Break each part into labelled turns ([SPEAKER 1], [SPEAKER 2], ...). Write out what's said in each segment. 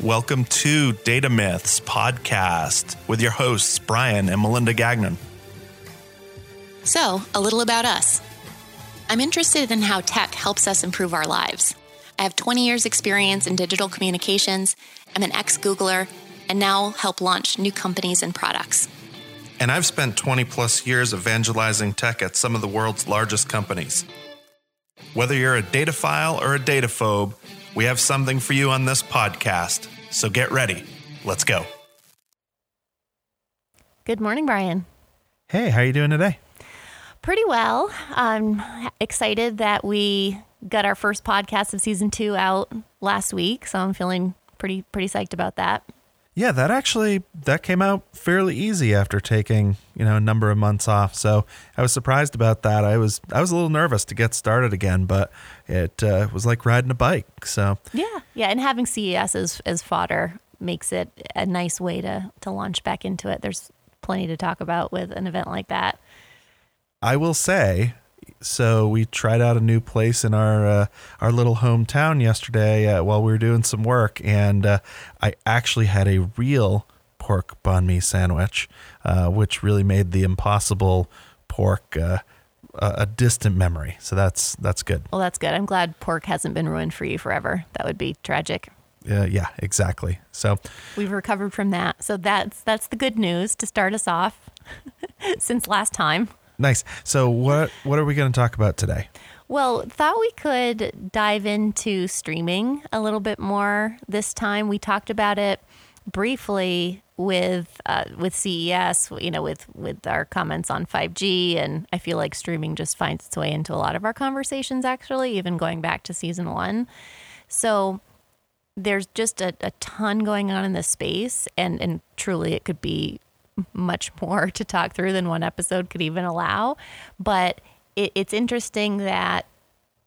[SPEAKER 1] Welcome to Data Myths podcast with your hosts, Brian and Melinda Gagnon.
[SPEAKER 2] So, a little about us. I'm interested in how tech helps us improve our lives. I have 20 years' experience in digital communications. I'm an ex Googler and now help launch new companies and products.
[SPEAKER 1] And I've spent 20 plus years evangelizing tech at some of the world's largest companies. Whether you're a dataphile or a dataphobe, we have something for you on this podcast. So get ready. Let's go.
[SPEAKER 3] Good morning, Brian.
[SPEAKER 1] Hey, how are you doing today?
[SPEAKER 3] Pretty well. I'm excited that we got our first podcast of season two out last week, so I'm feeling pretty pretty psyched about that.
[SPEAKER 1] Yeah, that actually that came out fairly easy after taking, you know, a number of months off. So I was surprised about that. I was I was a little nervous to get started again, but it uh, was like riding a bike. So
[SPEAKER 3] Yeah. Yeah, and having CES as as fodder makes it a nice way to to launch back into it. There's plenty to talk about with an event like that.
[SPEAKER 1] I will say so we tried out a new place in our uh, our little hometown yesterday uh, while we were doing some work, and uh, I actually had a real pork banh mi sandwich, uh, which really made the impossible pork uh, a distant memory. So that's that's good.
[SPEAKER 3] Well, that's good. I'm glad pork hasn't been ruined for you forever. That would be tragic.
[SPEAKER 1] Uh, yeah, exactly. So
[SPEAKER 3] we've recovered from that. So that's that's the good news to start us off since last time.
[SPEAKER 1] Nice. So what what are we going to talk about today?
[SPEAKER 3] Well, thought we could dive into streaming a little bit more this time. We talked about it briefly with uh, with CES, you know, with with our comments on 5G, and I feel like streaming just finds its way into a lot of our conversations. Actually, even going back to season one, so there's just a, a ton going on in this space, and and truly, it could be much more to talk through than one episode could even allow. But it, it's interesting that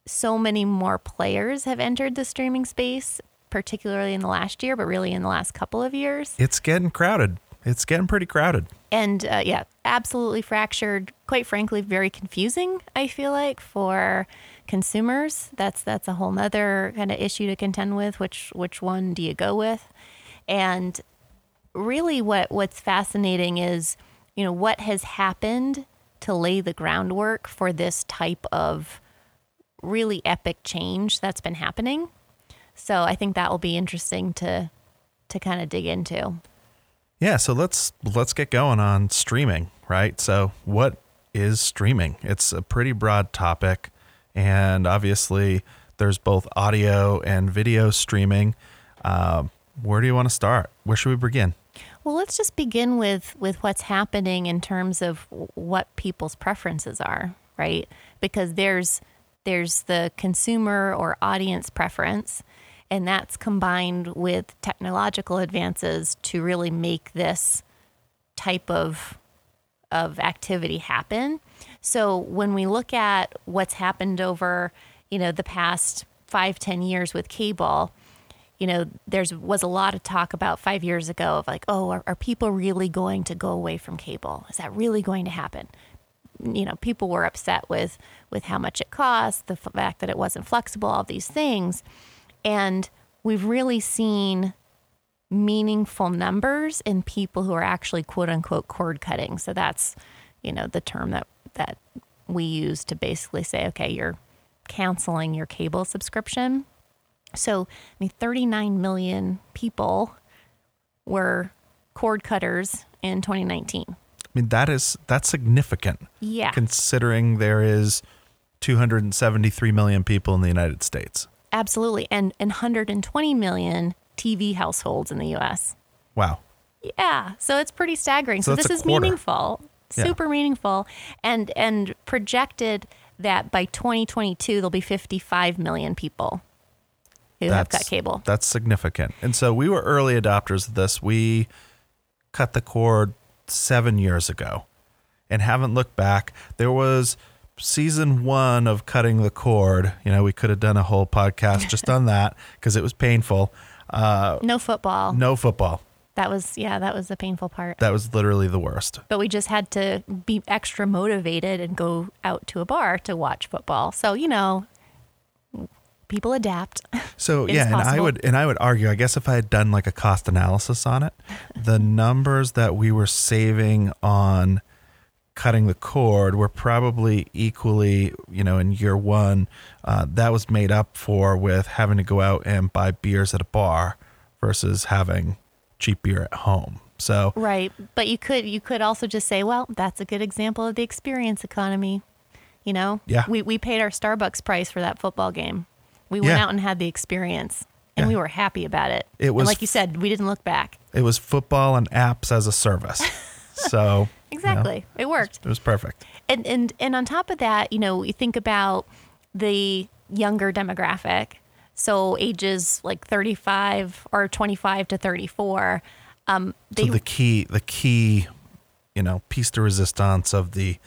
[SPEAKER 3] so many more players have entered the streaming space, particularly in the last year, but really in the last couple of years.
[SPEAKER 1] It's getting crowded. It's getting pretty crowded.
[SPEAKER 3] And uh, yeah, absolutely fractured. Quite frankly, very confusing. I feel like for consumers, that's that's a whole nother kind of issue to contend with. Which which one do you go with? And really what what's fascinating is, you know, what has happened to lay the groundwork for this type of really epic change that's been happening. So I think that will be interesting to to kind of dig into.
[SPEAKER 1] Yeah, so let's let's get going on streaming, right? So what is streaming? It's a pretty broad topic and obviously there's both audio and video streaming. Um, where do you want to start? Where should we begin?
[SPEAKER 3] Well, let's just begin with with what's happening in terms of what people's preferences are, right? Because there's there's the consumer or audience preference, and that's combined with technological advances to really make this type of of activity happen. So when we look at what's happened over, you know, the past five, ten years with cable, you know, there's was a lot of talk about five years ago of like, oh, are, are people really going to go away from cable? Is that really going to happen? You know, people were upset with with how much it cost, the fact that it wasn't flexible, all these things, and we've really seen meaningful numbers in people who are actually quote unquote cord cutting. So that's, you know, the term that that we use to basically say, okay, you're canceling your cable subscription so, I mean, 39 million people were cord cutters in 2019. I
[SPEAKER 1] mean, that is that's significant.
[SPEAKER 3] Yeah.
[SPEAKER 1] Considering there is 273 million people in the United States.
[SPEAKER 3] Absolutely. And, and 120 million TV households in the US.
[SPEAKER 1] Wow.
[SPEAKER 3] Yeah. So it's pretty staggering. So, so this is quarter. meaningful. Super yeah. meaningful. And and projected that by 2022 there'll be 55 million people who that's, have cut cable.
[SPEAKER 1] That's significant. And so we were early adopters of this. We cut the cord seven years ago and haven't looked back. There was season one of cutting the cord. You know, we could have done a whole podcast just on that because it was painful.
[SPEAKER 3] Uh, no football.
[SPEAKER 1] No football.
[SPEAKER 3] That was yeah, that was the painful part.
[SPEAKER 1] That was literally the worst.
[SPEAKER 3] But we just had to be extra motivated and go out to a bar to watch football. So, you know, people adapt.
[SPEAKER 1] So
[SPEAKER 3] It
[SPEAKER 1] yeah, and I would and I would argue. I guess if I had done like a cost analysis on it, the numbers that we were saving on cutting the cord were probably equally, you know, in year one, uh, that was made up for with having to go out and buy beers at a bar versus having cheap beer at home. So
[SPEAKER 3] Right, but you could you could also just say, well, that's a good example of the experience economy. You know,
[SPEAKER 1] Yeah.
[SPEAKER 3] We we paid our Starbucks price for that football game. We went
[SPEAKER 1] Yeah.
[SPEAKER 3] out and had the experience, and
[SPEAKER 1] Yeah.
[SPEAKER 3] we were happy about it.
[SPEAKER 1] It
[SPEAKER 3] And
[SPEAKER 1] was
[SPEAKER 3] like you said, we didn't look back.
[SPEAKER 1] it was football and apps as a service. So you know,
[SPEAKER 3] Exactly, it worked.
[SPEAKER 1] it was perfect.
[SPEAKER 3] And and and on top of that, you know, you think about the younger demographic, so ages like thirty five or twenty five to thirty four. Um, they
[SPEAKER 1] so the key the key you know piece de resistance of the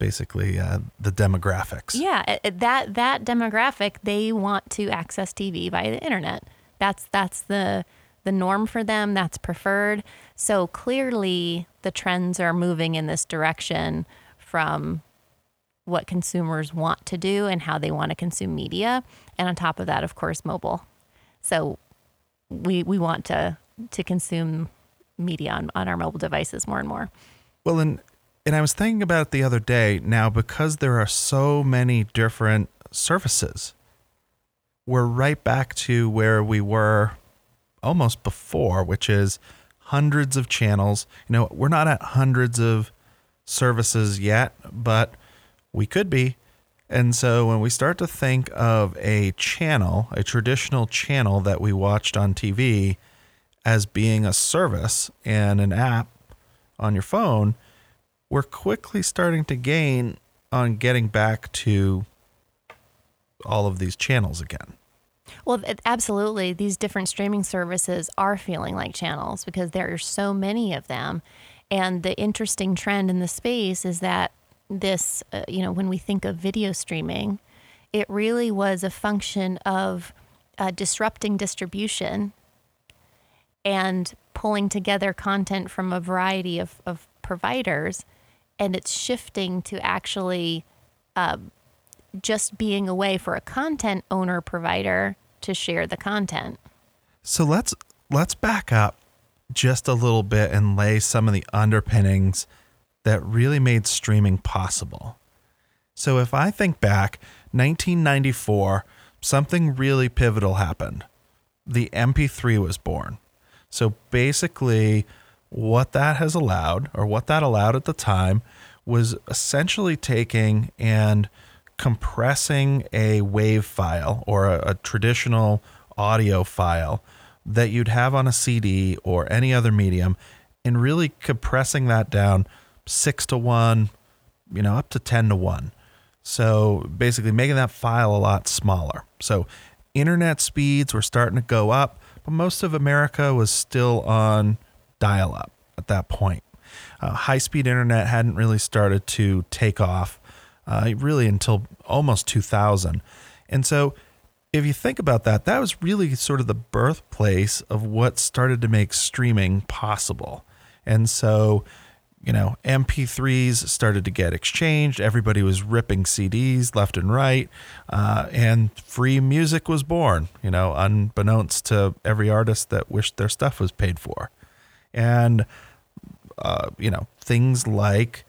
[SPEAKER 1] basically uh, the demographics
[SPEAKER 3] Yeah, that that demographic they want to access TV via the internet. That's that's the the norm for them. That's preferred. So clearly, the trends are moving in this direction from what consumers want to do and how they want to consume media, and on top of that, of course, mobile. So we we want to to consume media on, on our mobile devices more and more.
[SPEAKER 1] well and and i was thinking about it the other day now because there are so many different services we're right back to where we were almost before which is hundreds of channels. You know we're not at hundreds of services yet but we could be. And so when we start to think of a channel a traditional channel that we watched on tv as being a service and an app on your phone, we're quickly starting to gain on getting back to all of these channels again.
[SPEAKER 3] Well, absolutely. These different streaming services are feeling like channels because there are so many of them. And the interesting trend in the space is that this, uh, you know, when we think of video streaming, it really was a function of uh, disrupting distribution and pulling together content from a variety of, of providers. And it's shifting to actually um, just being a way for a content owner provider to share the content.
[SPEAKER 1] So let's let's back up just a little bit and lay some of the underpinnings that really made streaming possible. So if I think back 1994, something really pivotal happened. The MP3 was born. So basically what that has allowed or what that allowed at the time was essentially taking and compressing a wave file or a, a traditional audio file that you'd have on a CD or any other medium and really compressing that down six to one, you know, up to 10 to one. So basically making that file a lot smaller. So internet speeds were starting to go up, but most of America was still on dial up at that point. Uh, high speed internet hadn't really started to take off uh, really until almost 2000. And so, if you think about that, that was really sort of the birthplace of what started to make streaming possible. And so, you know, MP3s started to get exchanged. Everybody was ripping CDs left and right. Uh, and free music was born, you know, unbeknownst to every artist that wished their stuff was paid for. And, uh, you know, things like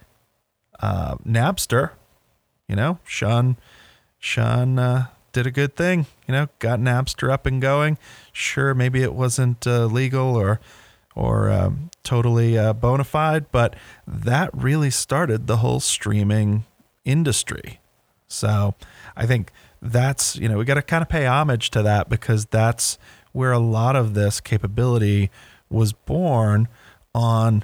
[SPEAKER 1] uh, Napster, you know, Shawn, Shawn uh, did a good thing, you know, got Napster up and going. Sure, maybe it wasn't uh, legal or or um, totally uh, bona fide, but that really started the whole streaming industry. So I think that's, you know, we got to kind of pay homage to that because that's where a lot of this capability was born on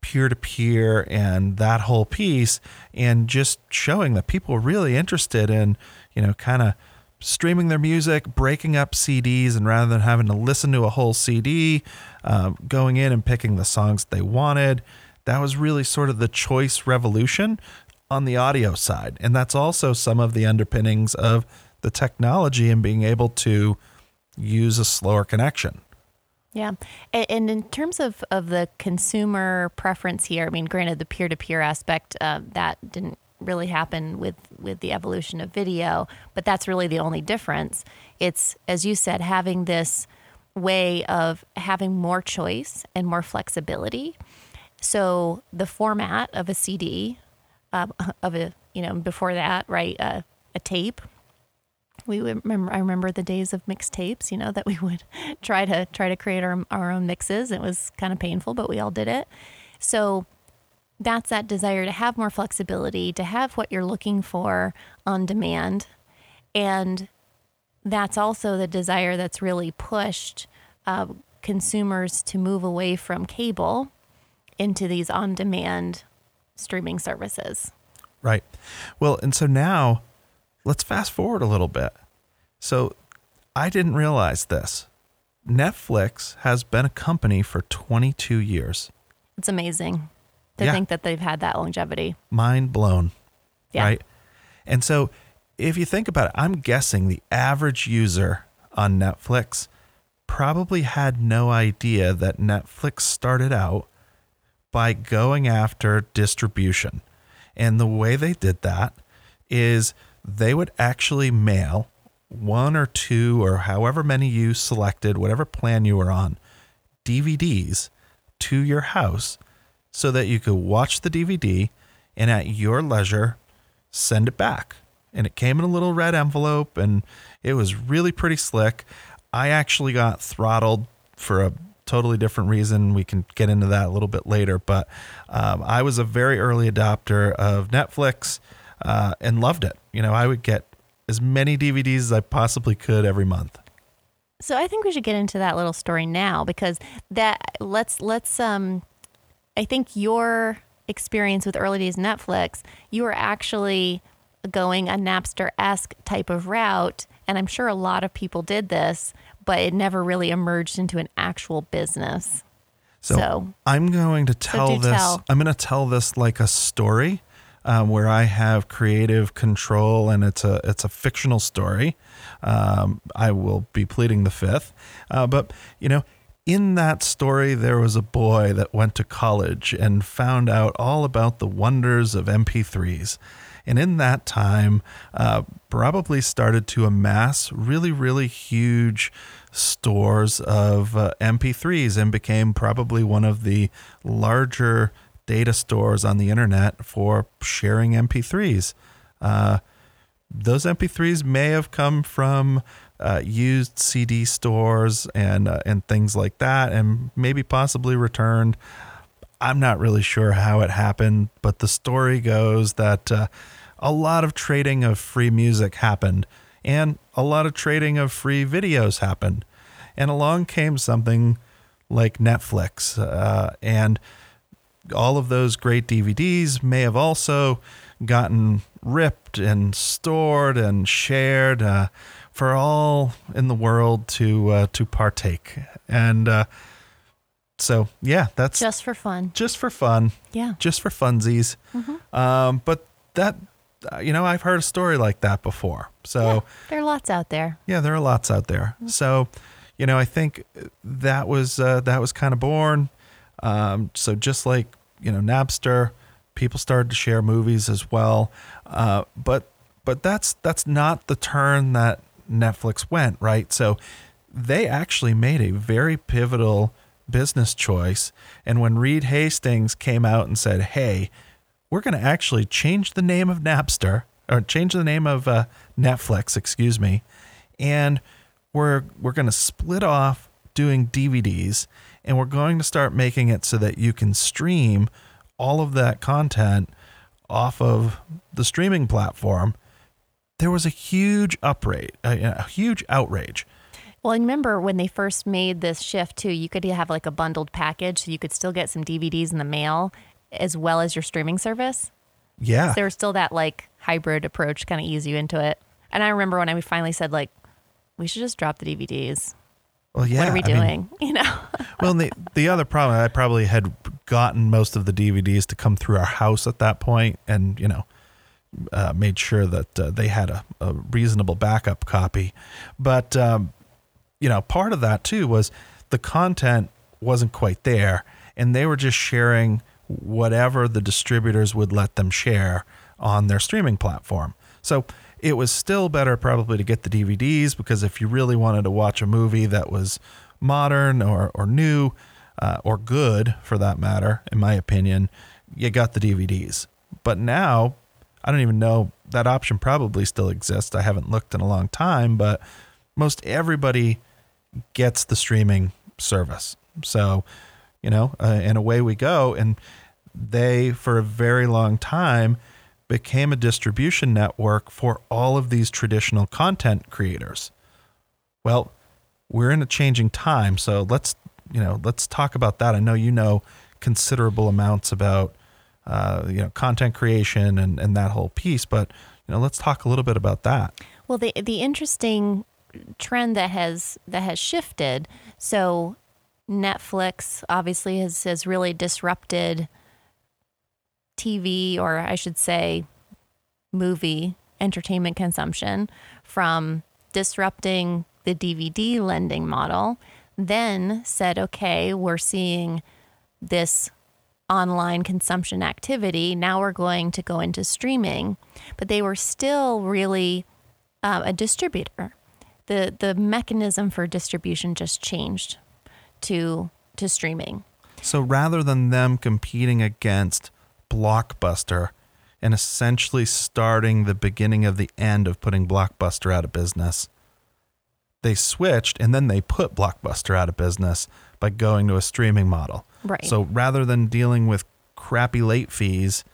[SPEAKER 1] peer to peer and that whole piece and just showing that people were really interested in, you know, kind of streaming their music, breaking up CDs, and rather than having to listen to a whole CD, um, going in and picking the songs they wanted. That was really sort of the choice revolution on the audio side. And that's also some of the underpinnings of the technology and being able to use a slower connection.
[SPEAKER 3] Yeah. And, in terms of, of the consumer preference here, I mean, granted, the peer to peer aspect, uh, that didn't really happen with with the evolution of video, but that's really the only difference. It's as you said, having this way of having more choice and more flexibility. So the format of a CD, uh, of a you know before that, right, uh, a tape. We remember. I remember the days of mixtapes. You know that we would try to try to create our our own mixes. It was kind of painful, but we all did it. So that's that desire to have more flexibility, to have what you're looking for on demand. And that's also the desire that's really pushed uh, consumers to move away from cable into these on demand streaming services.
[SPEAKER 1] Right. Well, and so now let's fast forward a little bit. So I didn't realize this. Netflix has been a company for 22 years.
[SPEAKER 3] It's amazing to
[SPEAKER 1] Yeah.
[SPEAKER 3] think that they've had that longevity.
[SPEAKER 1] Mind blown.
[SPEAKER 3] Yeah.
[SPEAKER 1] Right. And so if you think about it, I'm guessing the average user on Netflix probably had no idea that Netflix started out by going after distribution. And the way they did that is they would actually mail one or two or however many you selected, whatever plan you were on, DVDs to your house so that you could watch the DVD and at your leisure send it back. And it came in a little red envelope and it was really pretty slick. I actually got throttled for a totally different reason. We can get into that a little bit later, but um, I was a very early adopter of Netflix uh, and loved it. You know, I would get as many DVDs as I possibly could every month.
[SPEAKER 3] So I think we should get into that little story now because that let's let's um I think your experience with early days Netflix, you were actually going a Napster esque type of route, and I'm sure a lot of people did this, but it never really emerged into an actual business.
[SPEAKER 1] So,
[SPEAKER 3] So-
[SPEAKER 1] I'm going to tell
[SPEAKER 3] do
[SPEAKER 1] this.
[SPEAKER 3] tell.
[SPEAKER 1] I'm going to tell this like a story um, where I have creative control, and it's a it's a fictional story. Um, I will be pleading the fifth, uh, but you know. In that story, there was a boy that went to college and found out all about the wonders of MP3s. And in that time, uh, probably started to amass really, really huge stores of uh, MP3s and became probably one of the larger data stores on the internet for sharing MP3s. Uh, those MP3s may have come from uh, used CD stores and uh, and things like that, and maybe possibly returned. I'm not really sure how it happened, but the story goes that uh, a lot of trading of free music happened, and a lot of trading of free videos happened, and along came something like Netflix, uh, and all of those great DVDs may have also gotten ripped and stored and shared uh, for all in the world to uh, to partake. And uh, so, yeah, that's just,
[SPEAKER 3] for fun.
[SPEAKER 1] Just for fun,
[SPEAKER 3] Yeah.
[SPEAKER 1] just for funsies. Um, but that, uh, you know, I've heard a story like that before. So.
[SPEAKER 3] There are lots out there.
[SPEAKER 1] Yeah, there are lots out there. So, you know, I think that was uh, that was kind of born. Um, so just like you know Napster, people started to share movies as well. Uh, but but that's that's not the turn that Netflix went right. So they actually made a very pivotal business choice. And when Reed Hastings came out and said, "Hey," we're going to actually change the name of Napster or change the name of uh, Netflix, excuse me, and we're we're going to split off doing DVDs, and we're going to start making it so that you can stream all of that content off of the streaming platform. There was a huge uprage, a, a huge outrage.
[SPEAKER 3] Well, I remember when they first made this shift too, you could have like a bundled package so you could still get some DVDs in the mail as well as your streaming service.
[SPEAKER 1] Yeah,
[SPEAKER 3] There was still that like hybrid approach kind of ease you into it. And I remember when I finally said like we should just drop the DVDs.
[SPEAKER 1] Well, yeah.
[SPEAKER 3] what are we
[SPEAKER 1] I mean,
[SPEAKER 3] doing? you know.
[SPEAKER 1] well, the the other problem, I probably had gotten most of the DVDs to come through our house at that point, and you know, uh, made sure that uh, they had a, a reasonable backup copy. But um, you know, part of that too was the content wasn't quite there, and they were just sharing whatever the distributors would let them share on their streaming platform. So it was still better probably to get the DVDs because if you really wanted to watch a movie that was modern or, or new uh, or good for that matter, in my opinion, you got the DVDs. But now, I don't even know that option probably still exists. I haven't looked in a long time, but most everybody gets the streaming service. So, you know, uh, and away we go. And they, for a very long time, became a distribution network for all of these traditional content creators. Well, we're in a changing time, so let's you know let's talk about that. I know you know considerable amounts about uh, you know content creation and and that whole piece, but you know let's talk a little bit about that.
[SPEAKER 3] Well, the the interesting trend that has that has shifted. So Netflix obviously has has really disrupted TV, or I should say, movie entertainment consumption from disrupting the DVD lending model, then said, okay, we're seeing this online consumption activity. Now we're going to go into streaming. But they were still really uh, a distributor. The, the mechanism for distribution just changed to, to streaming.
[SPEAKER 1] So rather than them competing against Blockbuster and essentially starting the beginning of the end of putting Blockbuster out of business. They switched and then they put Blockbuster out of business by going to a streaming model.
[SPEAKER 3] Right.
[SPEAKER 1] So rather than dealing with crappy late fees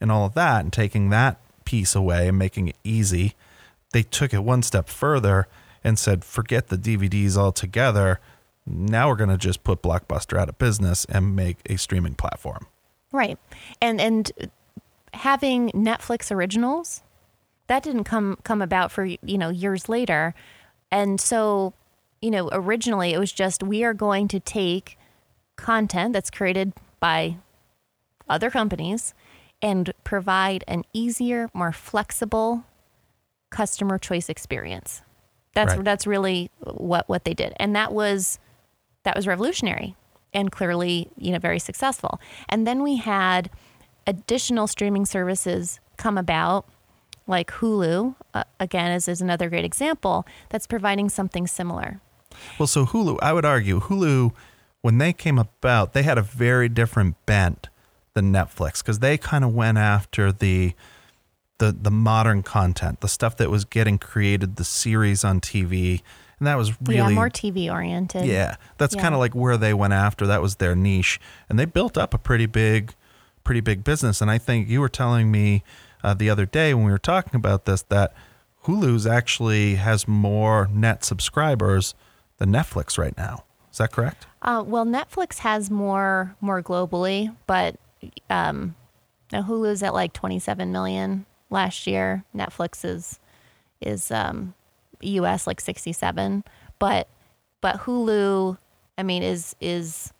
[SPEAKER 1] and all of that and taking that piece away and making it easy, they took it one step further and said, forget the DVDs altogether. Now we're going to just put Blockbuster out of business and make a streaming platform.
[SPEAKER 3] Right. And and having Netflix originals that didn't come come about for you know years later. And so, you know, originally it was just we are going to take content that's created by other companies and provide an easier, more flexible customer choice experience. That's
[SPEAKER 1] Right.
[SPEAKER 3] that's really what what they did. And that was that was revolutionary and clearly, you know, very successful. And then we had additional streaming services come about like Hulu, uh, again, is, is another great example that's providing something similar.
[SPEAKER 1] Well, so Hulu, I would argue Hulu, when they came about, they had a very different bent than Netflix because they kind of went after the the the modern content, the stuff that was getting created, the series on TV, and that was really
[SPEAKER 3] yeah, more TV oriented.
[SPEAKER 1] yeah, that's
[SPEAKER 3] Yeah.
[SPEAKER 1] kind of like where they went after. That was their niche, and they built up a pretty big, pretty big business. And I think you were telling me uh, the other day when we were talking about this that Hulu's actually has more net subscribers than Netflix right now. Is that correct?
[SPEAKER 3] Uh, well, Netflix has more more globally, but um, now Hulu's at like 27 million last year. Netflix is is um, U.S. like 67, but but Hulu, I mean, is is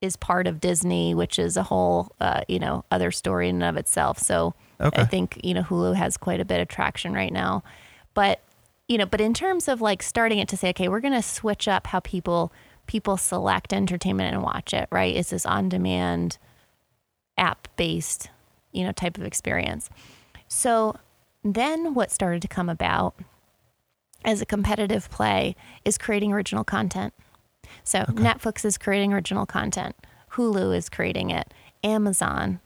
[SPEAKER 3] is part of Disney, which is a whole uh, you know other story in and of itself. So
[SPEAKER 1] Okay.
[SPEAKER 3] I think you know Hulu has quite a bit of traction right now, but you know, but in terms of like starting it to say, okay, we're going to switch up how people people select entertainment and watch it. Right? It's this on demand, app based, you know, type of experience. So then what started to come about as a competitive play is creating original content. So Netflix is creating original content, Hulu is creating it, Amazon.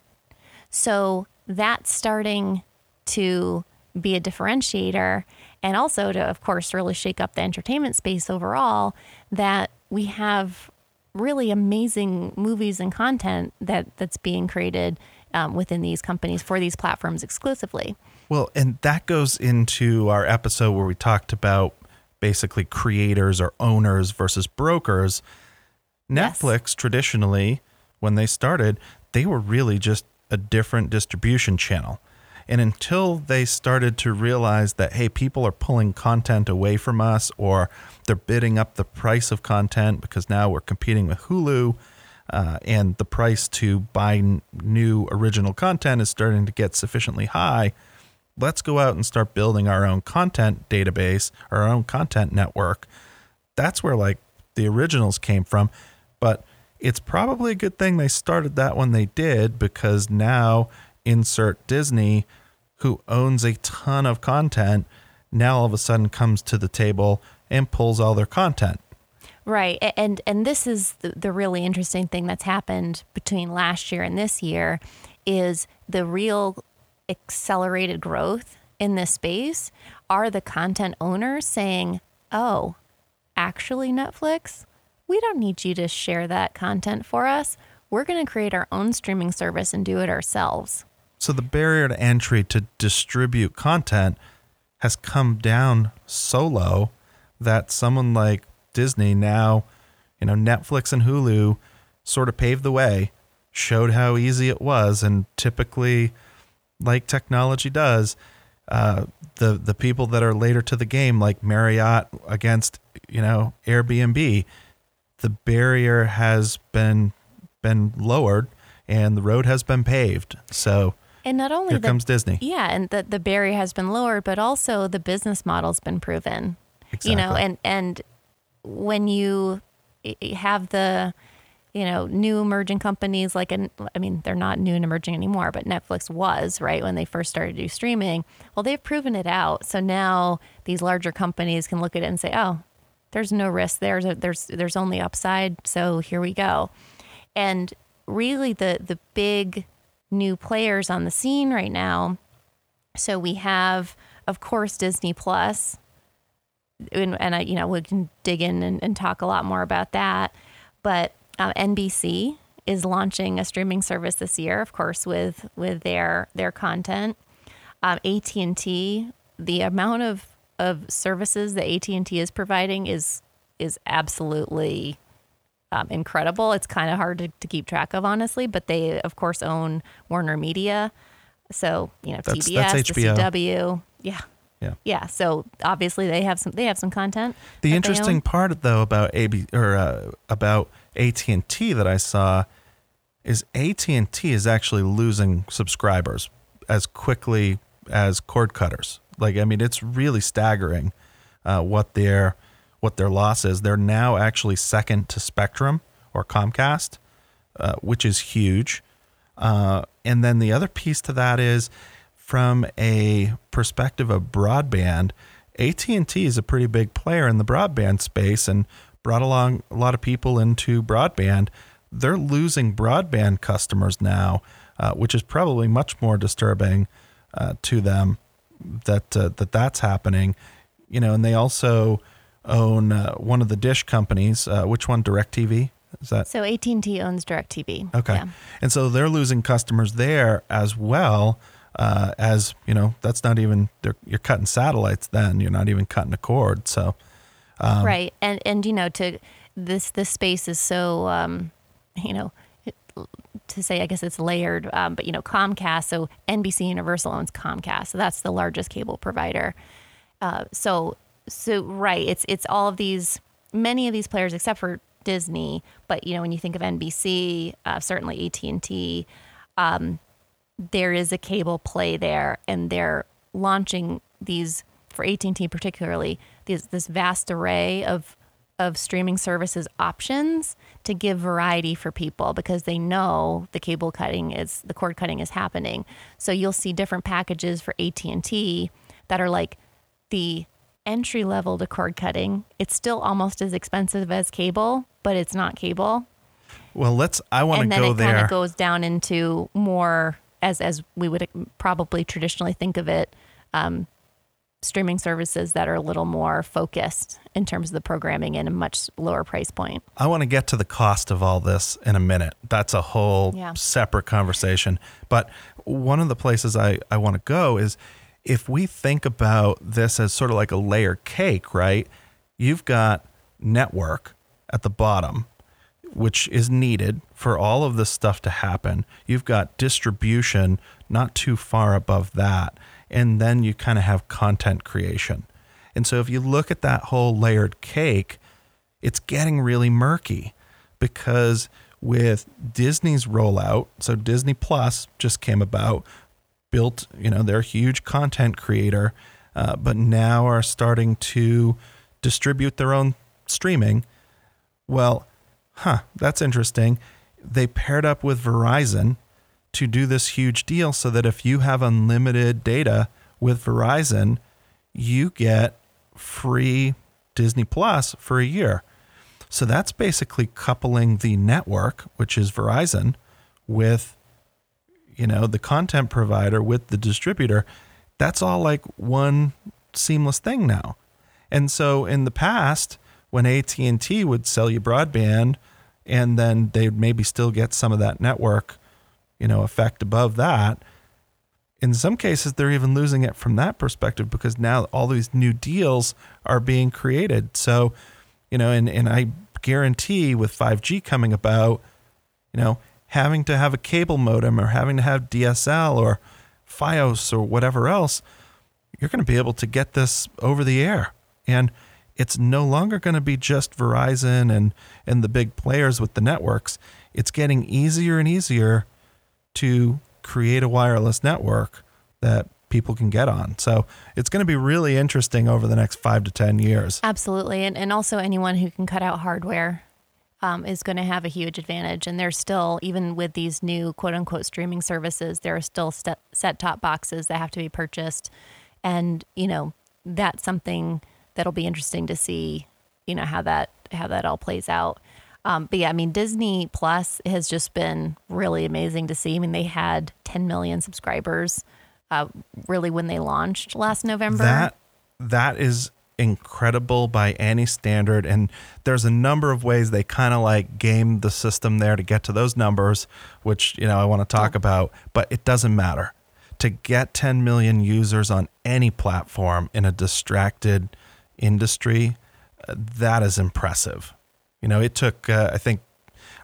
[SPEAKER 3] So that's starting to be a differentiator and also to, of course, really shake up the entertainment space overall that we have really amazing movies and content that that's being created um, within these companies for these platforms exclusively.
[SPEAKER 1] Well, and that goes into our episode where we talked about basically creators or owners versus brokers.
[SPEAKER 3] Yes.
[SPEAKER 1] Netflix traditionally, when they started, they were really just a different distribution channel. And until they started to realize that, hey, people are pulling content away from us or they're bidding up the price of content because now we're competing with Hulu uh, and the price to buy n- new original content is starting to get sufficiently high, let's go out and start building our own content database, our own content network. That's where like the originals came from. But it's probably a good thing they started that when they did because now insert Disney who owns a ton of content, now all of a sudden comes to the table and pulls all their content.
[SPEAKER 3] Right. And and this is the, the really interesting thing that's happened between last year and this year is the real accelerated growth in this space are the content owners saying, "Oh, actually Netflix, we don't need you to share that content for us. We're going to create our own streaming service and do it ourselves."
[SPEAKER 1] So the barrier to entry to distribute content has come down so low that someone like Disney now, you know, Netflix and Hulu sort of paved the way, showed how easy it was, and typically, like technology does, uh, the the people that are later to the game, like Marriott against you know Airbnb, the barrier has been been lowered and the road has been paved. So
[SPEAKER 3] and not only
[SPEAKER 1] here
[SPEAKER 3] the,
[SPEAKER 1] comes Disney.
[SPEAKER 3] Yeah, and the the barrier has been lowered, but also the business model's been proven.
[SPEAKER 1] Exactly.
[SPEAKER 3] You know, and and when you have the you know new emerging companies like i mean they're not new and emerging anymore but netflix was right when they first started to do streaming. Well they've proven it out. So now these larger companies can look at it and say oh there's no risk there's there's there's only upside. So here we go. And really the the big new players on the scene right now so we have of course disney plus. And, and I, you know, we can dig in and, and talk a lot more about that. But uh, NBC is launching a streaming service this year, of course, with with their their content. Um, AT and T, the amount of of services that AT and T is providing is is absolutely um, incredible. It's kind of hard to, to keep track of, honestly. But they, of course, own Warner Media, so you know
[SPEAKER 1] That's-
[SPEAKER 3] TBS,
[SPEAKER 1] that's
[SPEAKER 3] the
[SPEAKER 1] HBO.
[SPEAKER 3] CW, yeah,
[SPEAKER 1] Yeah.
[SPEAKER 3] yeah. So obviously they have some they have some content.
[SPEAKER 1] The interesting part, though, about AB or uh, about AT and T that I saw is AT and T is actually losing subscribers as quickly as cord cutters. Like, I mean, it's really staggering uh, what their what their loss is. They're now actually second to Spectrum or Comcast, uh, which is huge. Uh, and then the other piece to that is from a perspective of broadband, AT&T is a pretty big player in the broadband space and brought along a lot of people into broadband. They're losing broadband customers now, uh, which is probably much more disturbing uh, to them that uh, that that's happening. You know, and they also own uh, one of the dish companies. Uh, which one? Directv. Is that
[SPEAKER 3] So AT and T owns Directv.
[SPEAKER 1] Okay.
[SPEAKER 3] Yeah.
[SPEAKER 1] And so they're losing customers there as well. Uh, as you know, that's not even you're cutting satellites. Then you're not even cutting a cord. So Um,
[SPEAKER 3] right. And and you know to this this space is so um, you know to say I guess it's layered. Um, but you know Comcast. So NBC Universal owns Comcast. So that's the largest cable provider. Uh, so so right. It's it's all of these many of these players except for Disney. But you know when you think of NBC, uh, certainly AT and T. there is a cable play there and they're launching these for AT&T particularly these this vast array of of streaming services options to give variety for people because they know the cable cutting is the cord cutting is happening. So you'll see different packages for AT&T that are like the entry level to cord cutting. It's still almost as expensive as cable, but it's not cable
[SPEAKER 1] well, let's. I want to
[SPEAKER 3] and then
[SPEAKER 1] go
[SPEAKER 3] it kind
[SPEAKER 1] there.
[SPEAKER 3] of goes down into more as as we would probably traditionally think of it um, streaming services that are a little more focused in terms of the programming and a much lower price point
[SPEAKER 1] I want to get to the cost of all this in a minute. That's a whole
[SPEAKER 3] Yeah.
[SPEAKER 1] separate conversation. But one of the places I, I want to go is if we think about this as sort of like a layer cake, right? You've got network at the bottom, which is needed for all of this stuff to happen. You've got distribution not too far above that. And then you kind of have content creation. And so if you look at that whole layered cake, it's getting really murky because with Disney's rollout, so Disney Plus just came about, built, you know, they're a huge content creator, uh, but now are starting to distribute their own streaming. Well, huh, that's interesting. They paired up with Verizon to do this huge deal so that if you have unlimited data with Verizon, you get free Disney Plus for a year. So that's basically coupling the network, which is Verizon, with you know the content provider with the distributor. That's all like one seamless thing now. And so in the past, when AT&T would sell you broadband and then they'd maybe still get some of that network, you know, effect above that, in some cases they're even losing it from that perspective because now all these new deals are being created. So, you know, and and I guarantee with 5G coming about, you know, having to have a cable modem or having to have DSL or Fios or whatever else, you're going to be able to get this over the air. And it's no longer going to be just Verizon and and the big players with the networks. It's getting easier and easier to create a wireless network that people can get on. So it's going to be really interesting over the next five to 10 years.
[SPEAKER 3] Absolutely. And, and also, anyone who can cut out hardware um, is going to have a huge advantage. And there's still, even with these new quote unquote streaming services, there are still set top boxes that have to be purchased. And, you know, that's something that'll be interesting to see, you know, how that, how that all plays out. Um, but yeah, I mean, Disney Plus has just been really amazing to see. I mean, they had 10 million subscribers uh, really when they launched last November.
[SPEAKER 1] That that is incredible by any standard, and there's a number of ways they kind of like game the system there to get to those numbers, which you know I want to talk about. But it doesn't matter to get 10 million users on any platform in a distracted industry. Uh, that is impressive. You know, it took uh, I think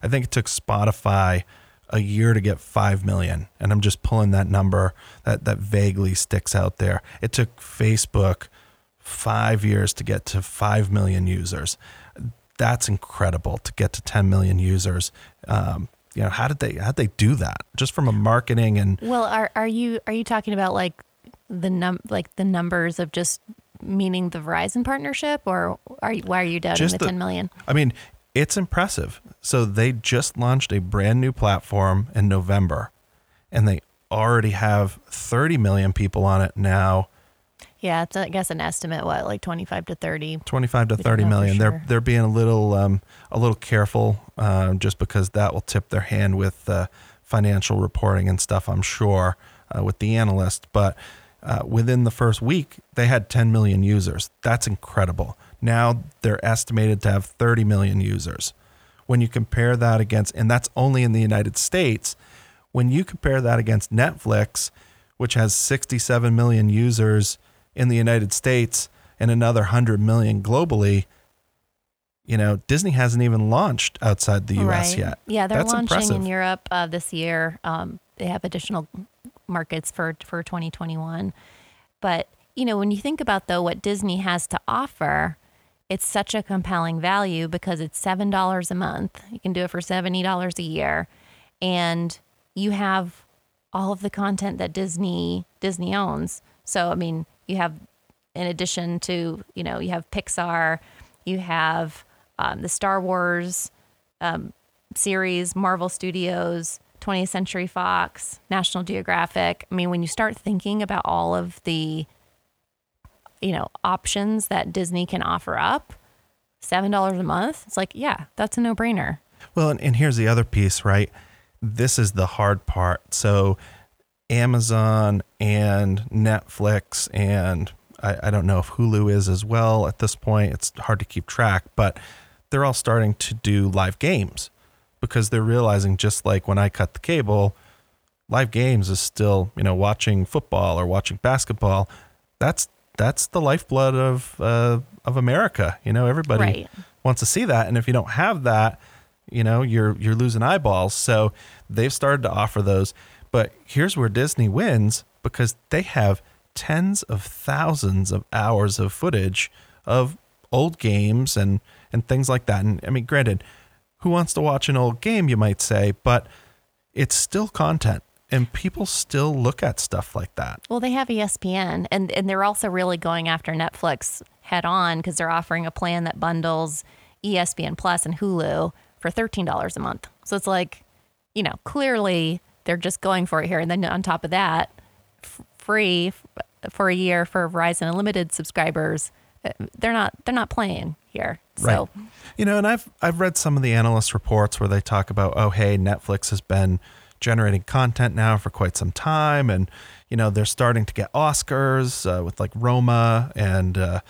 [SPEAKER 1] I think it took Spotify a year to get 5 million and I'm just pulling that number that that vaguely sticks out there. It took Facebook 5 years to get to 5 million users. That's incredible to get to 10 million users. Um, you know, how did they how did they do that? Just from a marketing and
[SPEAKER 3] Well, are are you are you talking about like the num like the numbers of just meaning the Verizon partnership, or are you, why are you doubting the, the 10 million?
[SPEAKER 1] I mean, it's impressive. So they just launched a brand new platform in November, and they already have 30 million people on it now.
[SPEAKER 3] Yeah, it's I guess an estimate what like 25 to 30.
[SPEAKER 1] 25 to 30 million. Sure. They're they're being a little um, a little careful uh, just because that will tip their hand with uh, financial reporting and stuff. I'm sure uh, with the analyst, but uh, within the first week, they had 10 million users. That's incredible. Now they're estimated to have 30 million users. When you compare that against, and that's only in the United States, when you compare that against Netflix, which has 67 million users in the United States and another 100 million globally, you know, Disney hasn't even launched outside the US
[SPEAKER 3] right.
[SPEAKER 1] yet.
[SPEAKER 3] Yeah, they're
[SPEAKER 1] That's
[SPEAKER 3] launching
[SPEAKER 1] impressive.
[SPEAKER 3] in Europe uh, this year. Um, they have additional markets for for 2021. But you know, when you think about though what Disney has to offer, it's such a compelling value because it's seven dollars a month. You can do it for seventy dollars a year, and you have all of the content that Disney Disney owns. So I mean, you have in addition to you know you have Pixar, you have um, the Star Wars um, series, Marvel Studios, 20th Century Fox, National Geographic. I mean, when you start thinking about all of the you know, options that Disney can offer up, $7 a month, it's like, yeah, that's a no-brainer.
[SPEAKER 1] Well, and, and here's the other piece, right? This is the hard part. So Amazon and Netflix and I, I don't know if Hulu is as well at this point. It's hard to keep track, but they're all starting to do live games because they're realizing just like when I cut the cable, live games is still, you know, watching football or watching basketball. That's that's the lifeblood of uh, of America. You know, everybody right. wants to see that, and if you don't have that, you know, you're you're losing eyeballs. So they've started to offer those. But here's where Disney wins because they have tens of thousands of hours of footage of old games and and things like that. And I mean, granted, who wants to watch an old game, you might say, but it's still content and people still look at stuff like that.
[SPEAKER 3] Well, they have ESPN and and they're also really going after Netflix head on because they're offering a plan that bundles ESPN Plus and Hulu for $13 a month. So it's like, you know, clearly they're just going for it here. And then on top of that, f- free f- for a year for Verizon Unlimited subscribers. Uh, They're not they're not playing here. So
[SPEAKER 1] Right. You know, and I've I've read some of the analyst reports where they talk about, oh, hey, Netflix has been generating content now for quite some time, and you know they're starting to get Oscars uh, with like Roma and uh,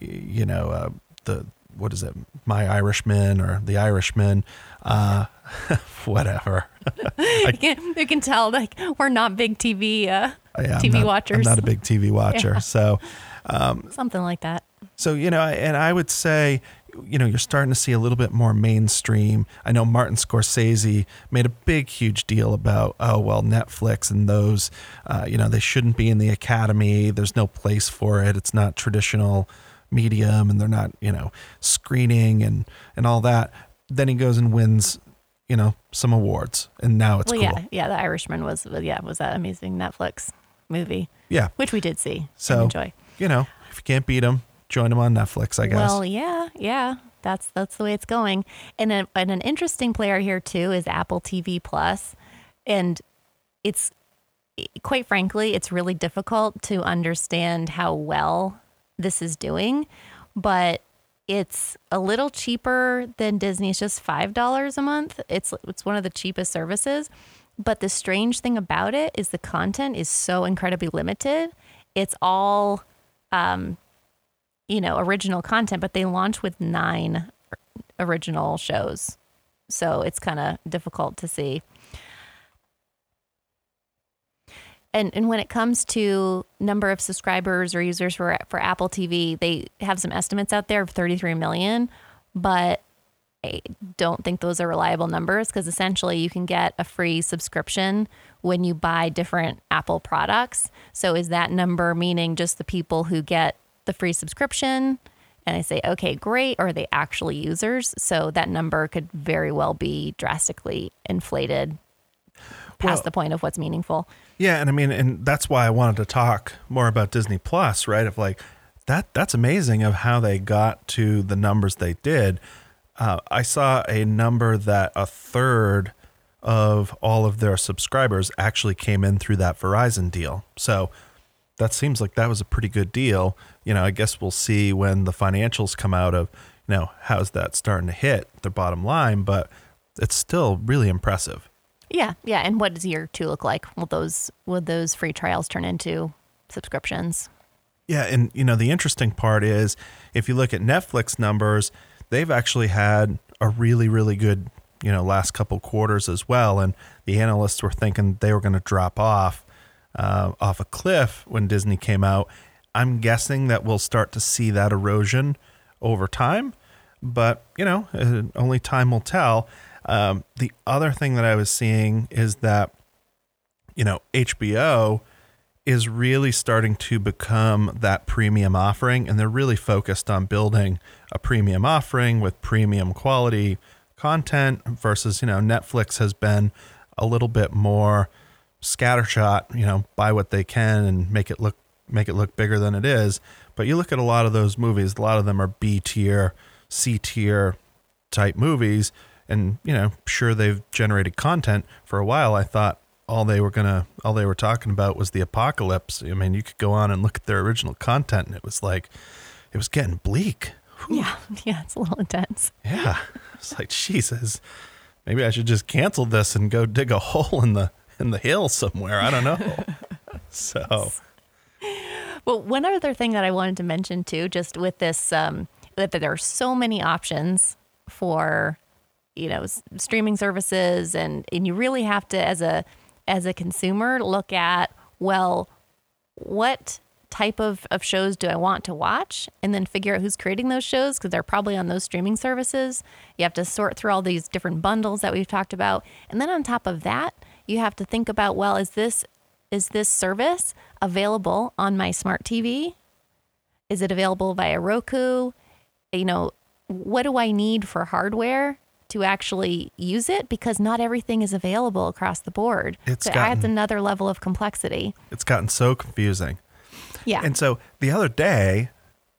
[SPEAKER 1] you know uh, the what is it, My Irishman or The Irishman, uh, whatever.
[SPEAKER 3] you can, you can tell like we're not big TV
[SPEAKER 1] Yeah, I'm
[SPEAKER 3] TV
[SPEAKER 1] not-
[SPEAKER 3] watchers.
[SPEAKER 1] I'm not a big TV watcher, so.
[SPEAKER 3] something like that.
[SPEAKER 1] So, you know, and I would say, you know, you're starting to see a little bit more mainstream. I know Martin Scorsese made a big, huge deal about, oh, well, Netflix and those, uh, you know, they shouldn't be in the academy. There's no place for it. It's not traditional medium and they're not, you know, screening and, and all that. Then he goes and wins, you know, some awards. And now it's
[SPEAKER 3] well,
[SPEAKER 1] cool.
[SPEAKER 3] yeah, yeah. The Irishman was yeah was that amazing Netflix movie,
[SPEAKER 1] Yeah.
[SPEAKER 3] which we did see
[SPEAKER 1] So,
[SPEAKER 3] enjoy.
[SPEAKER 1] you know, if you can't beat them, join them on Netflix, I guess.
[SPEAKER 3] Well, yeah, yeah. That's that's the way it's going. And, a, and an interesting player here too is Apple TV Plus, and it's quite frankly, it's really difficult to understand how well this is doing, but it's a little cheaper than Disney. It's just five dollars a month. It's it's one of the cheapest services. But the strange thing about it is the content is so incredibly limited. It's all um, you know, original content, but they launch with nine original shows. So it's kind of difficult to see. And and when it comes to number of subscribers or users for for Apple TV, they have some estimates out there of 33 million, but I don't think those are reliable numbers because essentially you can get a free subscription when you buy different Apple products. So is that number meaning just the people who get the free subscription? And I say, okay, great. Or are they actually users? So that number could very well be drastically inflated past
[SPEAKER 1] Well-
[SPEAKER 3] the point of what's meaningful.
[SPEAKER 1] Yeah, and I mean, and that's why I wanted to talk more about Disney Plus, right? Of like that. That's amazing of how they got to the numbers they did. Uh, I saw a number that a third of all of their subscribers actually came in through that Verizon deal. So that seems like that was a pretty good deal. You know, I guess we'll see when the financials come out of, you know, how's that starting to hit their bottom line, but it's still really impressive.
[SPEAKER 3] Yeah, yeah. And what does year two look like? Will those will those free trials turn into subscriptions?
[SPEAKER 1] Yeah, and you know the interesting part is if you look at Netflix numbers, they've actually had a really really good, you know, last couple quarters as well and the analysts were thinking they were going to drop off uh, off a cliff when Disney came out. I'm guessing that we'll start to see that erosion over time, but you know, uh, only time will tell. Um, the other thing that I was seeing is that you know, HBO is really starting to become that premium offering and they're really focused on building a premium offering with premium quality content versus, you know, Netflix has been a little bit more scattershot, you know, buy what they can and make it look make it look bigger than it is. But you look at a lot of those movies, a lot of them are B tier, C tier type movies. And you know sure they've generated content. For a while i thought all they were gonna all they were talking about was the apocalypse. I mean you could go on and look at their original content and it was like it was getting bleak
[SPEAKER 3] Yeah, yeah. It's a little intense.
[SPEAKER 1] yeah it's like jesus maybe i should just cancel this and go dig a hole in the in the hill somewhere i don't know so
[SPEAKER 3] Well, one other thing that I wanted to mention too, just with this, um, that there are so many options for, you know, streaming services, and and you really have to, as a as a consumer, look at well, what type of, of shows do I want to watch, and then figure out who's creating those shows because they're probably on those streaming services. You have to sort through all these different bundles that we've talked about, and then on top of that, you have to think about well, is this is this service available on my smart TV? Is it available via Roku? You know, what do I need for hardware to actually use it? Because not everything is available across the board.
[SPEAKER 1] It's
[SPEAKER 3] so it adds another level of complexity.
[SPEAKER 1] it's gotten so confusing
[SPEAKER 3] Yeah.
[SPEAKER 1] And so the other day,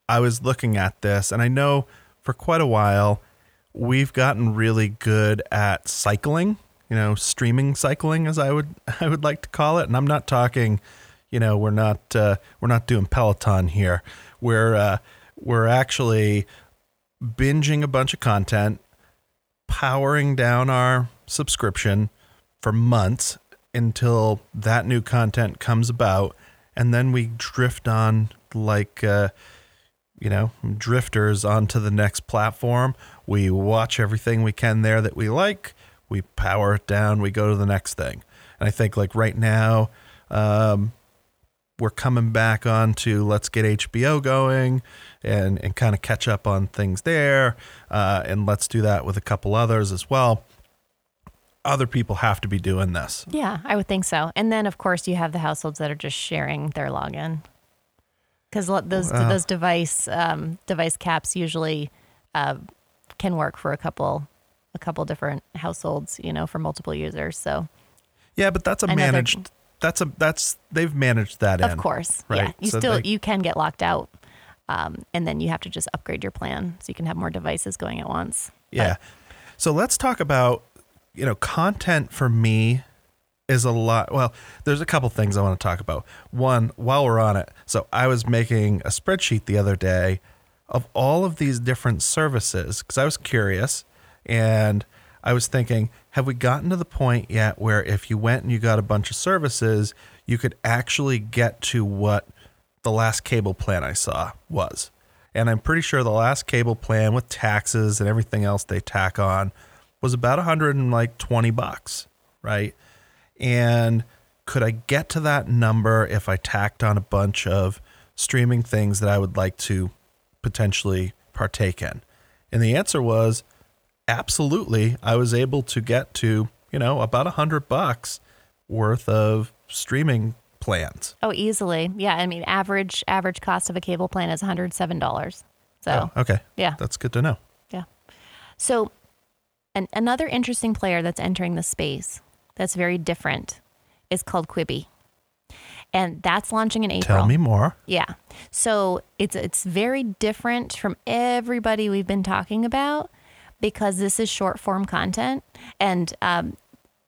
[SPEAKER 1] I was looking at this, and I know for quite a while, we've gotten really good at cycling you know, streaming cycling, as I would I would like to call it. And I'm not talking, you know, we're not uh, we're not doing Peloton here. We're uh, we're actually binging a bunch of content, powering down our subscription for months until that new content comes about, and then we drift on like. Uh, you know, drifters onto the next platform. We watch everything we can there that we like. We power it down. We go to the next thing. And I think like right now, um, we're coming back on to let's get HBO going and, and kind of catch up on things there. Uh, and let's do that with a couple others as well. Other people have to be doing this.
[SPEAKER 3] Yeah, I would think so. And then, of course, you have the households that are just sharing their login because those
[SPEAKER 1] Wow.
[SPEAKER 3] those device um, device caps usually uh, can work for a couple a couple different households, you know, for multiple users. So
[SPEAKER 1] Yeah, but that's a
[SPEAKER 3] Another-
[SPEAKER 1] managed. That's a that's they've managed that in.
[SPEAKER 3] of course, yeah, you
[SPEAKER 1] So
[SPEAKER 3] still
[SPEAKER 1] they-
[SPEAKER 3] you can get locked out, um, and then you have to just upgrade your plan so you can have more devices going at once. But-
[SPEAKER 1] Yeah. So let's talk about, you know, content for me is a lot. Well, there's a couple things I want to talk about. One, while we're on it, so I was making a spreadsheet the other day of all of these different services because I was curious and I was thinking, have we gotten to the point yet where if you went and you got a bunch of services, you could actually get to what the last cable plan I saw was? And I'm pretty sure the last cable plan with taxes and everything else they tack on was about 120 bucks, right? And could I get to that number if I tacked on a bunch of streaming things that I would like to potentially partake in? And the answer was absolutely. I was able to get to, you know, about a hundred bucks worth of streaming plans.
[SPEAKER 3] Oh, easily. Yeah, I mean, average average cost of a cable plan is one hundred seven dollars. So
[SPEAKER 1] Oh, okay.
[SPEAKER 3] yeah,
[SPEAKER 1] That's good to know.
[SPEAKER 3] yeah. So, an, another interesting player that's entering the space that's very different is called Quibi, and that's launching in April.
[SPEAKER 1] Tell me more.
[SPEAKER 3] Yeah. So it's it's very different from everybody we've been talking about because this is short form content, and um,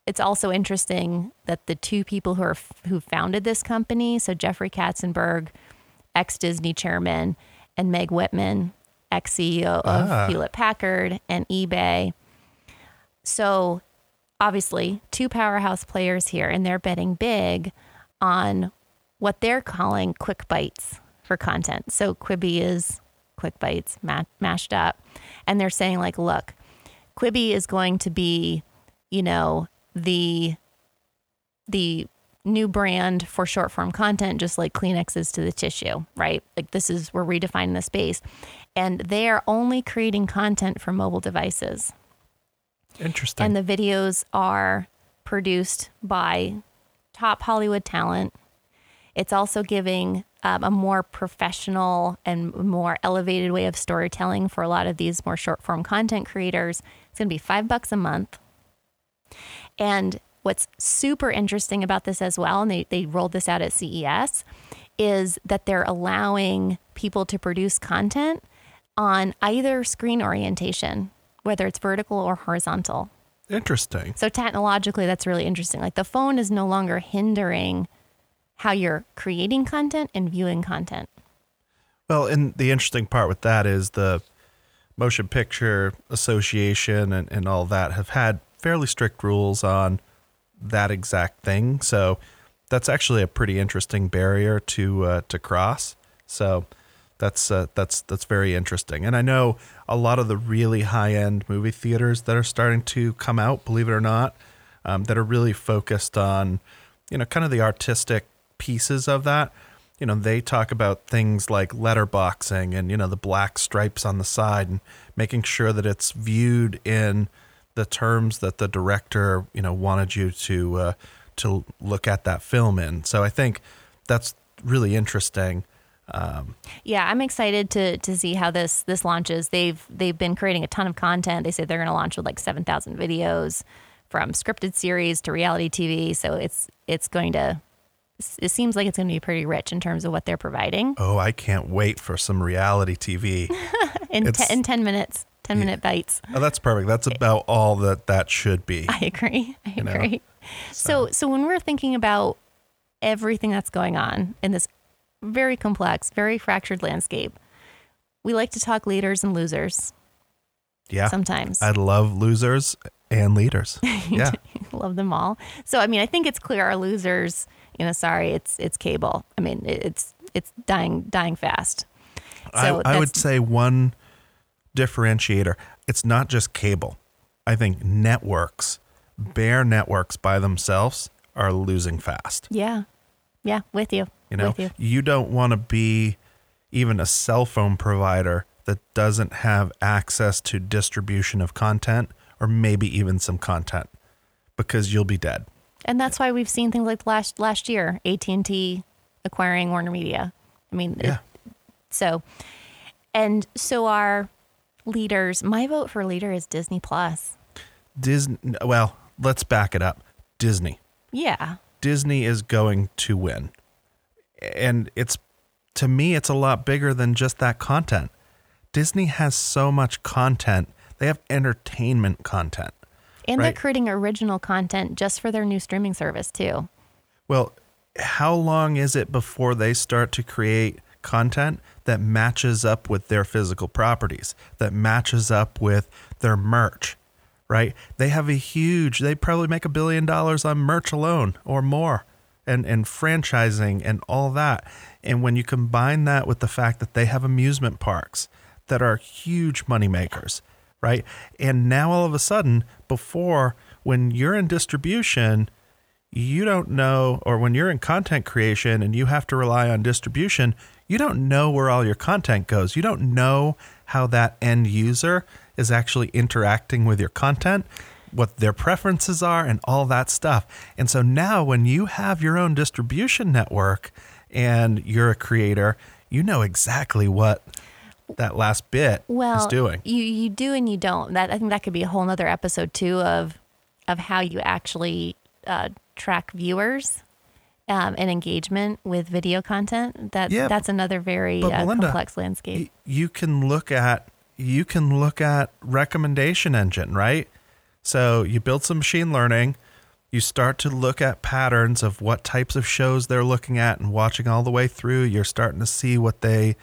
[SPEAKER 3] it's also interesting that the two people who are who founded this company, so Jeffrey Katzenberg, ex Disney chairman, and Meg Whitman, ex CEO of
[SPEAKER 1] Ah.
[SPEAKER 3] Hewlett Packard and eBay. So obviously, two powerhouse players here, and they're betting big on what they're calling quick bites for content. So Quibi is quick bites ma- mashed up. And they're saying, like, look, Quibi is going to be, you know, the the new brand for short form content, just like Kleenex is to the tissue, right? Like this is we're redefining the space. And they are only creating content for mobile devices.
[SPEAKER 1] Interesting.
[SPEAKER 3] And the videos are produced by top Hollywood talent. It's also giving um, a more professional and more elevated way of storytelling for a lot of these more short form content creators. It's going to be five bucks a month. And what's super interesting about this as well, and they, they rolled this out at CES, is that they're allowing people to produce content on either screen orientation, whether it's vertical or horizontal.
[SPEAKER 1] Interesting.
[SPEAKER 3] So technologically, that's really interesting. Like the phone is no longer hindering how you're creating content and viewing content.
[SPEAKER 1] Well, and the interesting part with that is the Motion Picture Association and, and all that have had fairly strict rules on that exact thing. So that's actually a pretty interesting barrier to uh, to cross. So that's uh, that's that's very interesting. And I know a lot of the really high end movie theaters that are starting to come out, believe it or not, um, that are really focused on you know kind of the artistic pieces of that. You know, they talk about things like letterboxing and you know the black stripes on the side and making sure that it's viewed in the terms that the director you know wanted you to uh, to look at that film in. So I think that's really interesting. Um,
[SPEAKER 3] Yeah, I'm excited to to see how this this launches. They've they've been creating a ton of content. They say they're going to launch with like 7,000 videos from scripted series to reality TV. So it's it's going to it seems like it's going to be pretty rich in terms of what they're providing
[SPEAKER 1] oh, I can't wait for some reality TV.
[SPEAKER 3] in te- in 10 minutes. 10 minute bites.
[SPEAKER 1] Oh, that's perfect. That's about all that that should be.
[SPEAKER 3] I agree. I
[SPEAKER 1] know?
[SPEAKER 3] agree. So, so when we're thinking about everything that's going on in this very complex, very fractured landscape, we like to talk leaders and losers
[SPEAKER 1] Yeah.
[SPEAKER 3] sometimes.
[SPEAKER 1] I love losers and leaders. Yeah.
[SPEAKER 3] Love them all. So, I mean, I think it's clear our losers. You know, sorry, it's it's cable. I mean, it's it's dying dying fast. So
[SPEAKER 1] I, I would say one differentiator. It's not just cable. I think networks, bare networks by themselves, are losing fast.
[SPEAKER 3] Yeah, yeah, with you.
[SPEAKER 1] You know,
[SPEAKER 3] with you.
[SPEAKER 1] don't want to be even a cell phone provider that doesn't have access to distribution of content or maybe even some content because you'll be dead.
[SPEAKER 3] And that's why we've seen things like last last year, AT and T acquiring Warner Media. I mean, it-
[SPEAKER 1] Yeah.
[SPEAKER 3] so and so our leaders. My vote for leader is Disney Plus.
[SPEAKER 1] Disney, well, let's back it up. Disney.
[SPEAKER 3] Yeah,
[SPEAKER 1] Disney is going to win. And it's to me it's a lot bigger than just that content. Disney has so much content. They have entertainment content.
[SPEAKER 3] and they're creating original content just for their new streaming service too.
[SPEAKER 1] Well, how long is it before they start to create content that matches up with their physical properties, that matches up with their merch, right? They have a huge, they probably make a billion dollars on merch alone or more and, and franchising and all that. And when you combine that with the fact that they have amusement parks that are huge moneymakers, right? And now all of a sudden, before when you're in distribution, you don't know, or when you're in content creation and you have to rely on distribution, you don't know where all your content goes. You don't know how that end user is actually interacting with your content, what their preferences are, and all that stuff. And so now, when you have your own distribution network and you're a creator, you know exactly what that last bit
[SPEAKER 3] well
[SPEAKER 1] is doing.
[SPEAKER 3] You you do and you don't. That I think that could be a whole nother episode too of of how you actually uh, track viewers um, and engagement with video content. That
[SPEAKER 1] Yeah,
[SPEAKER 3] that's another very uh,
[SPEAKER 1] Melinda,
[SPEAKER 3] complex landscape.
[SPEAKER 1] y- you can look at you can look at recommendation engine right so you build some machine learning you start to look at patterns of what types of shows they're looking at and watching all the way through you're starting to see what they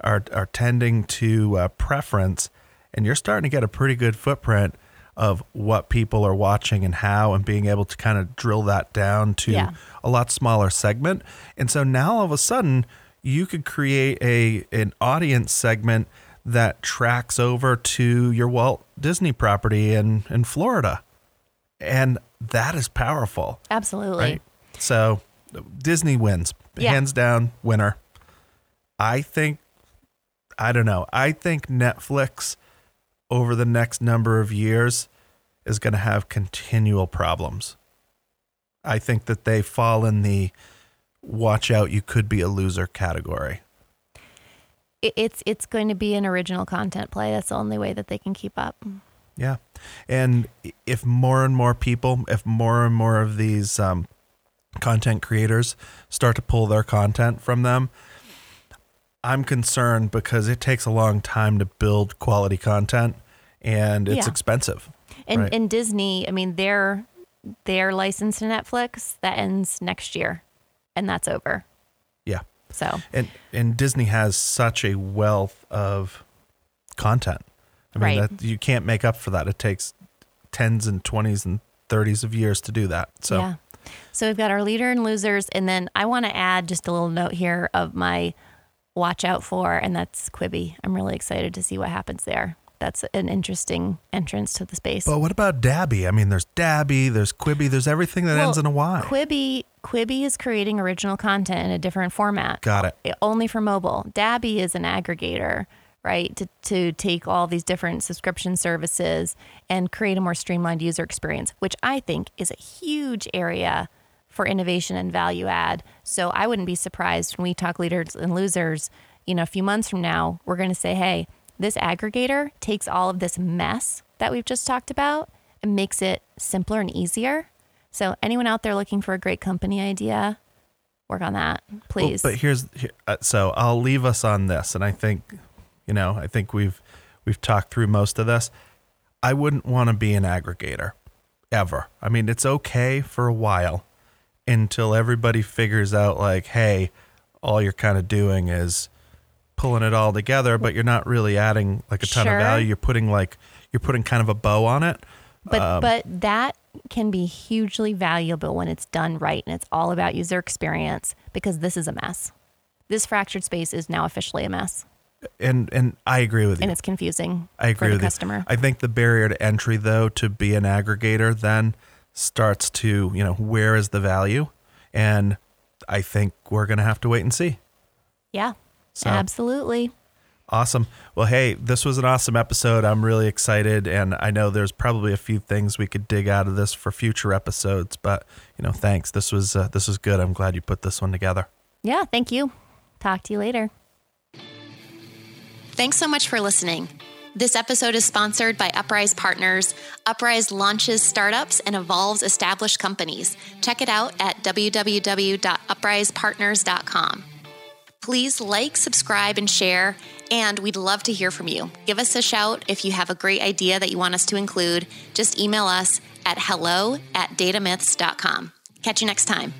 [SPEAKER 1] are are tending to uh, preference and you're starting to get a pretty good footprint of what people are watching and how and being able to kind of drill that down to
[SPEAKER 3] Yeah.
[SPEAKER 1] a lot smaller segment. And so now all of a sudden you could create a an audience segment that tracks over to your Walt Disney property in in Florida. And that is powerful,
[SPEAKER 3] Absolutely.
[SPEAKER 1] right? So Disney wins.
[SPEAKER 3] Yeah.
[SPEAKER 1] Hands down winner. I think I don't know. I think Netflix over the next number of years is going to have continual problems. I think that they fall in the watch out you could be a loser category.
[SPEAKER 3] It, it's it's going to be an original content play. That's the only way that they can keep up.
[SPEAKER 1] Yeah. And if more and more people, if more and more of these um, content creators start to pull their content from them, I'm concerned because it takes a long time to build quality content and it's
[SPEAKER 3] Yeah.
[SPEAKER 1] expensive.
[SPEAKER 3] And
[SPEAKER 1] Right.
[SPEAKER 3] and Disney, I mean, their their license to Netflix that ends next year, and that's over.
[SPEAKER 1] Yeah.
[SPEAKER 3] So
[SPEAKER 1] And and Disney has such a wealth of content. I mean,
[SPEAKER 3] Right.
[SPEAKER 1] that, you can't make up for that. It takes tens and twenties and thirties of years to do that. So
[SPEAKER 3] yeah. So we've got our leader and losers, and then I want to add just a little note here of my watch out for, and that's Quibi. I'm really excited to see what happens there. That's an interesting entrance to the space.
[SPEAKER 1] But what about Dabby? I mean, there's Dabby, there's Quibi, there's everything that
[SPEAKER 3] Well,
[SPEAKER 1] ends in a Y.
[SPEAKER 3] Quibi Quibi is creating original content in a different format.
[SPEAKER 1] Got it.
[SPEAKER 3] Eh, only for mobile. Dabby is an aggregator, right? To to take all these different subscription services and create a more streamlined user experience, which I think is a huge area for innovation and value add. So I wouldn't be surprised when we talk leaders and losers, you know, a few months from now, we're going to say, "Hey, this aggregator takes all of this mess that we've just talked about and makes it simpler and easier." So anyone out there looking for a great company idea, work on that,
[SPEAKER 1] Well,
[SPEAKER 3] please.
[SPEAKER 1] but here's here, uh, so I'll leave us on this, and I think, you know, I think we've we've talked through most of this. I wouldn't want to be an aggregator ever. I mean, it's okay for a while until everybody figures out, like, hey, all you're kind of doing is pulling it all together, but you're not really adding like a ton
[SPEAKER 4] Sure.
[SPEAKER 1] of value. You're putting like, you're putting kind of a bow on it.
[SPEAKER 4] But
[SPEAKER 1] Um,
[SPEAKER 4] but that can be hugely valuable when it's done right and it's all about user experience because this is a mess. This fractured space is now officially a mess
[SPEAKER 1] And, and I agree with you.
[SPEAKER 4] and it's confusing
[SPEAKER 1] I agree
[SPEAKER 4] for the
[SPEAKER 1] with
[SPEAKER 4] customer.
[SPEAKER 1] you. I think the barrier to entry, though, to be an aggregator then starts to, you know, where is the value? And I think we're going to have to wait and see.
[SPEAKER 4] yeah.
[SPEAKER 1] So-
[SPEAKER 4] Absolutely.
[SPEAKER 1] Awesome. Well, hey, this was an awesome episode. I'm really excited. And I know there's probably a few things we could dig out of this for future episodes, but, you know, thanks. This was, uh, this was good. I'm glad you put this one together.
[SPEAKER 4] Yeah, thank you. Talk to you later.
[SPEAKER 3] Thanks so much for listening. This episode is sponsored by Uprise Partners. Uprise launches startups and evolves established companies. Check it out at www.uprisepartners.com. Please like, subscribe, and share, and we'd love to hear from you. Give us a shout if you have a great idea that you want us to include. Just email us at hello at datamyths.com. Catch you next time.